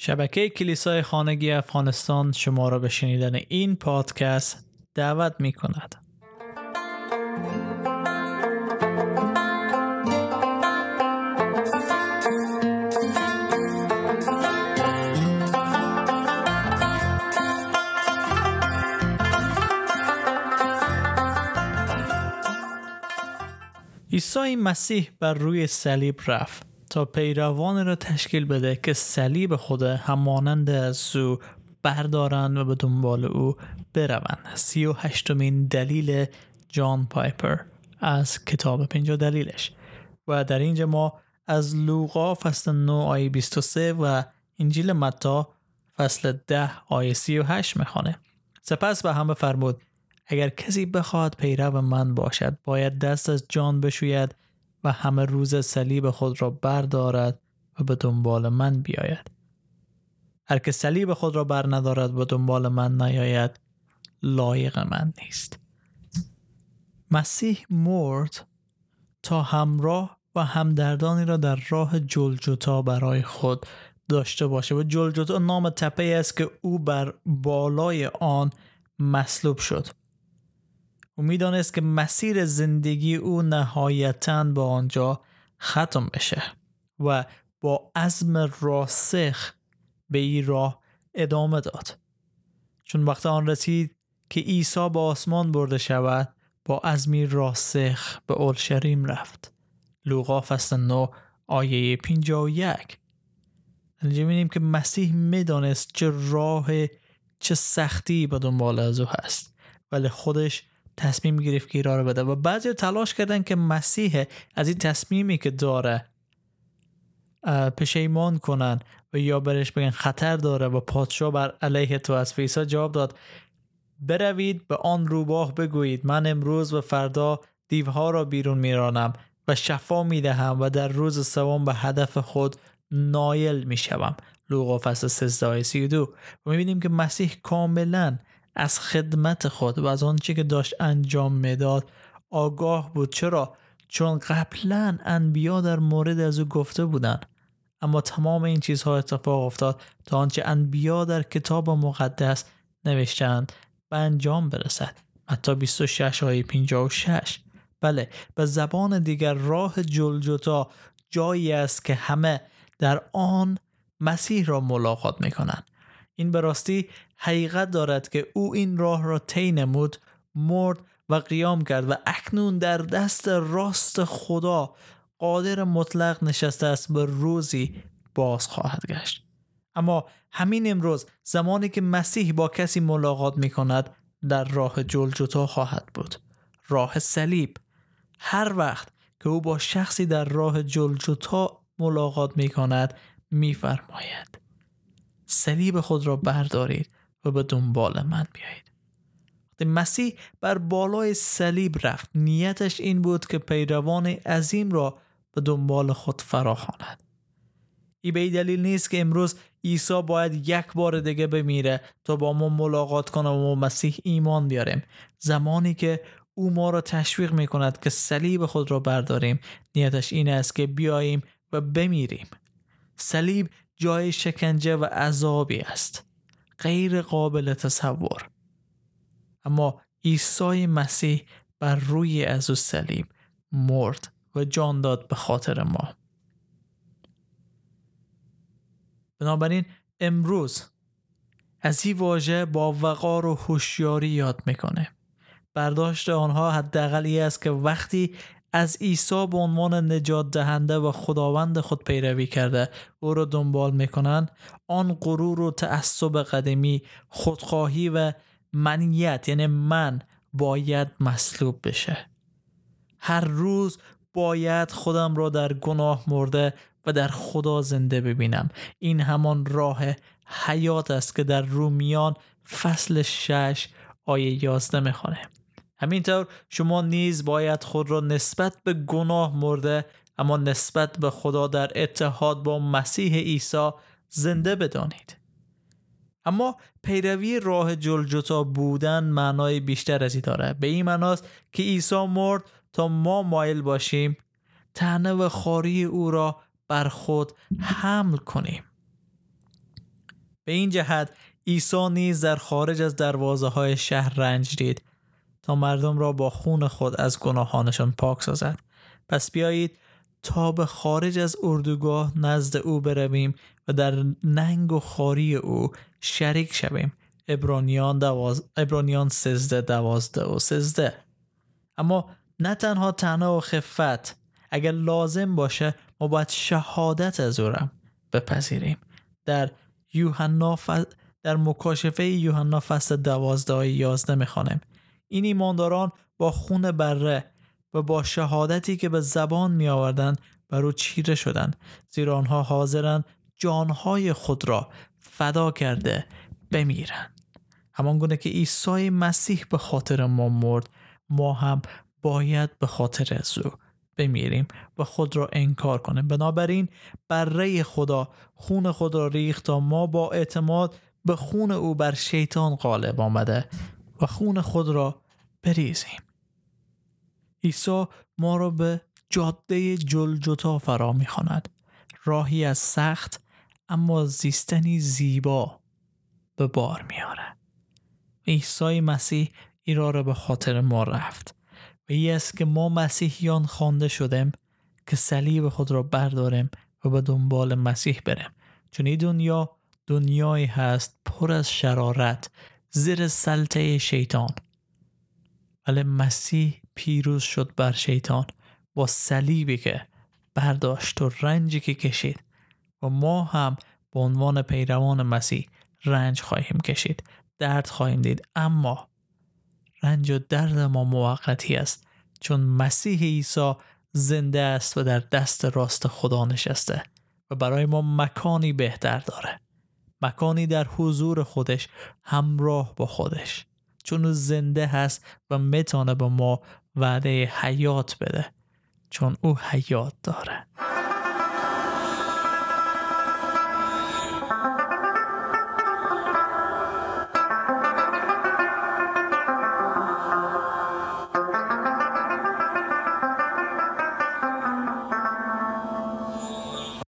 شبکه کلیسای خانگی افغانستان شما را به شنیدن این پادکست دعوت می کند. عیسی مسیح بر روی صلیب رفت تا پیروان را تشکیل بده که صلیب خود همانند از او بردارند و به دنبال او بروند. سی و هشتمین دلیل جان پایپر از کتاب پنجا دلیلش. و در اینجا ما از لوقا فصل 9 آیه 23 و انجیل متا فصل 10 آیه 38 می‌خوانه. سپس به همه فرمود اگر کسی بخواد پیرو من باشد باید دست از جان بشوید و همه روز صلیب خود را بردارد و به دنبال من بیاید. هر که صلیب خود را بر ندارد و دنبال من نیاید. لایق من نیست. مسیح مرد تا همراه و همدردانی را در راه جلجتا برای خود داشته باشه و جلجتا نام تپه است که او بر بالای آن مصلوب شد. او می‌دانست که مسیر زندگی او نهایتا به آنجا ختم بشه و با عزم راسخ به این راه ادامه داد. چون وقت آن رسید که عیسی به آسمان برده شود با عزمی راسخ به اورشلیم رفت. لوقا فصل 9 آیه 51 اینجا می‌بینیم که مسیح می‌دانست چه راه چه سختی به دنبال از او هست. ولی خودش تصمیم گرفت که رو بده و بعضی تلاش کردن که مسیح از این تصمیمی که داره پشیمان کنن و یا برش بگن خطر داره و پادشاه بر علیه تو از فیسا جواب داد بروید به آن روباه بگویید من امروز و فردا دیوها را بیرون میرانم و شفا می‌دهم و در روز سوم به هدف خود نایل می‌شوم. لوقا فصل 13 32 و می‌بینیم که مسیح کاملا از خدمت خود و از آنچه که داشت انجام می‌داد آگاه بود. چرا؟ چون قبلا انبیا در مورد از او گفته بودند. اما تمام این چیزها اتفاق افتاد تا آنچه انبیا در کتاب مقدس نوشتند به انجام برسد. متی 26 آیه 56 بله به زبان دیگر راه جلجتا جایی است که همه در آن مسیح را ملاقات می کنند این به راستی حقیقت دارد که او این راه را طی نمود مرد و قیام کرد و اکنون در دست راست خدا قادر مطلق نشسته است به روزی باز خواهد گشت. اما همین امروز زمانی که مسیح با کسی ملاقات می کند در راه جلجتا خواهد بود. راه صلیب. هر وقت که او با شخصی در راه جلجتا ملاقات می کند می فرماید صلیب خود را بردارید. و به دنبال من بیایید. وقتی مسیح بر بالای صلیب رفت نیتش این بود که پیروان عظیم را به دنبال خود فراخواند. ای به دلیل نیست که امروز عیسی باید یک بار دیگه بمیره تا با ما ملاقات کنه و ما مسیح ایمان بیاریم. زمانی که او ما را تشویق می کند که صلیب خود را برداریم نیتش این است که بیاییم و بمیریم. صلیب جای شکنجه و عذابی است. غیر قابل تصور. اما عیسی مسیح بر روی از صلیب مرد و جان داد به خاطر ما. بنابراین امروز از این واژه با وقار و هوشیاری یاد می‌کنه. برداشت آنها حداقلی است که وقتی از عیسی به عنوان نجات دهنده و خداوند خود پیروی کرده او را دنبال می‌کنند. آن غرور و تعصب قدیمی خودخواهی و منیت یعنی من باید مصلوب بشه. هر روز باید خودم را در گناه مرده و در خدا زنده ببینم. این همان راه حیات است که در رومیان فصل شش آیه یازده می‌خوانه همینطور شما نیز باید خود را نسبت به گناه مرده اما نسبت به خدا در اتحاد با مسیح عیسی زنده بدانید. اما پیروی راه جلجتا بودن معنای بیشتر از این داره. به این معناست که عیسی مرد تا ما مایل باشیم تنه و خاری او را بر خود حمل کنیم. به این جهت عیسی نیز در خارج از دروازه های شهر رنج دید. مردم را با خون خود از گناهانشان پاک سازد. پس بیایید تا به خارج از اردوگاه نزد او برویم و در ننگ و خاری او شریک شویم. ابرانیان, دواز... ابرانیان سزده دوازده و سزده. اما نه تنها تنها و خفت اگر لازم باشه ما باید شهادت از او بپذیریم. در یوحنا ف... در مکاشفه یوحنا فصل دوازده یازده می‌خوانیم این ایمانداران با خون بره و با شهادتی که به زبان می آوردن بر او چیره شدند. زیرا آنها حاضرند جانهای خود را فدا کرده بمیرند. همان گونه که عیسی مسیح به خاطر ما مرد ما هم باید به خاطر از او بمیریم و خود را انکار کنیم. بنابراین بره خدا خون خود را ریخت تا ما با اعتماد به خون او بر شیطان غالب آمده. و خون خود را بریزیم. عیسی ما را به جاده جلجتا فرا می‌خواند. راهی از سخت اما زیستنی زیبا به بار میاره عیسی مسیح ایرا را به خاطر ما رفت. و ای است که ما مسیحیان خوانده شدیم که صلیب خود را برداریم و به دنبال مسیح بریم. چون این دنیا دنیایی هست پر از شرارت زیر سلطه شیطان. ولی مسیح پیروز شد بر شیطان. با صلیبی که برداشت و رنجی که کشید. و ما هم به عنوان پیروان مسیح رنج خواهیم کشید. درد خواهیم دید. اما رنج و درد ما موقتی است. چون مسیح عیسی زنده است و در دست راست خدا نشسته. و برای ما مکانی بهتر داره. مکانی در حضور خودش همراه با خودش. چون او زنده هست و می‌تونه به ما وعده حیات بده. چون او حیات داره.